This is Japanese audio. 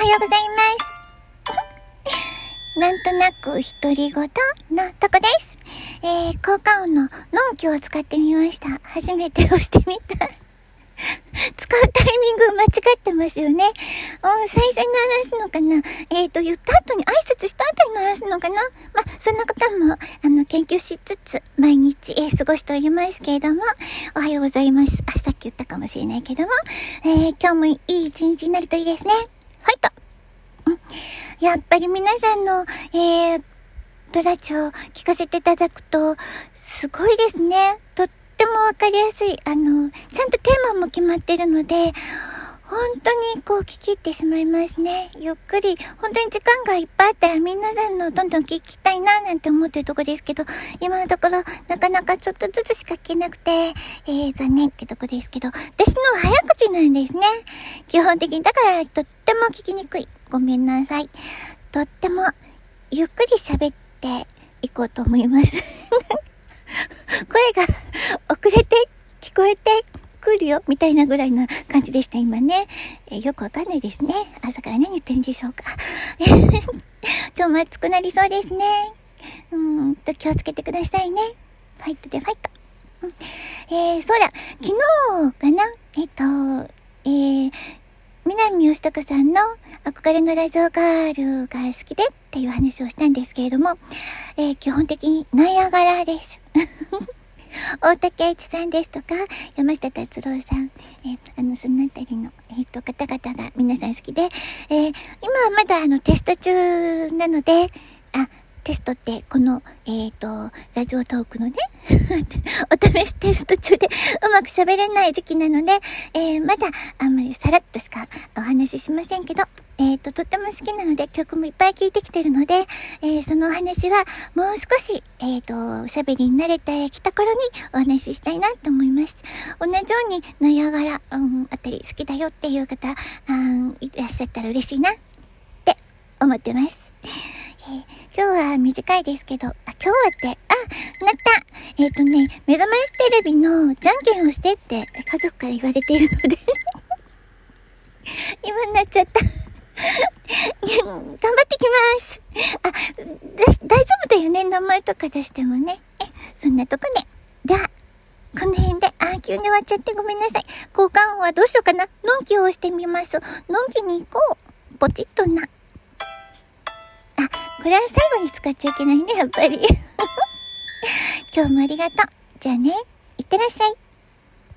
はようございます。なんとなく独り言のとこです。えー、効果音ののんきを使ってみました。初めて押してみた。使うタイミング間違ってますよね。うん、最初に鳴らすのかなえっ、ー、と、言った後に、挨拶した後に鳴らすのかなま、そんなことも、あの、研究しつつ、毎日、えー、過ごしておりますけれども、おはようございます。あ、さっき言ったかもしれないけども、えー、今日もいい一日になるといいですね。やっぱり皆さんの、えー、ドラチを聞かせていただくと、すごいですね。とってもわかりやすい。あの、ちゃんとテーマも決まってるので、本当にこう聞き入ってしまいますね。ゆっくり、本当に時間がいっぱいあったら皆さんのどんどん聞きたいななんて思ってるとこですけど、今のところなかなかちょっとずつしか聞けなくて、えー、残念ってとこですけど、私の早口なんですね。基本的に。だからとっても聞きにくい。ごめんなさい。とってもゆっくり喋っていこうと思います。声が遅れて聞こえてくるよみたいなぐらいな感じでした今ね、え、よくわかんないですね。朝から何言ってるんでしょうか。今日も暑くなりそうですね。うんと気をつけてくださいね。ファイトでファイト、うん、えー、そうだ昨日かな？えっ、と、とかさんの憧れのラジオガールが好きでっていう話をしたんですけれども、えー、基本的にナイアガラです。大竹一さんですとか、山下達郎さん、えー、あの、そのあたりの、えっ、ー、と、方々が皆さん好きで、えー、今はまだあの、テスト中なので、あ、テストって、この、えっ、ー、と、ラジオトークのね、お試しテスト中でうまく喋れない時期なので、えー、まだあんまりさらっとしかお話ししませんけど、えっ、ー、と、とっても好きなので曲もいっぱい聴いてきてるので、えそのお話はもう少し、えっ、と、お喋りに慣れてきた頃にお話ししたいなと思います。同じように、ナイアガラ、うん、あたり好きだよっていう方、うん、いらっしゃったら嬉しいなって思ってます。今日は短いですけど、あ、今日はって、あ、なったえっ、ー、とね、目覚ましテレビのじゃんけんをしてって家族から言われているので 今になっちゃった頑張ってきますあ、大丈夫だよね、名前とか出してもね。え、そんなとこで。では、この辺で、あ、急に終わっちゃってごめんなさい。交換音はどうしようかな。のんきを押してみます。のんきに行こう。ポチッとな。これは最後に使っちゃいけないね、やっぱり。今日もありがとう。じゃあね、いってらっしゃい。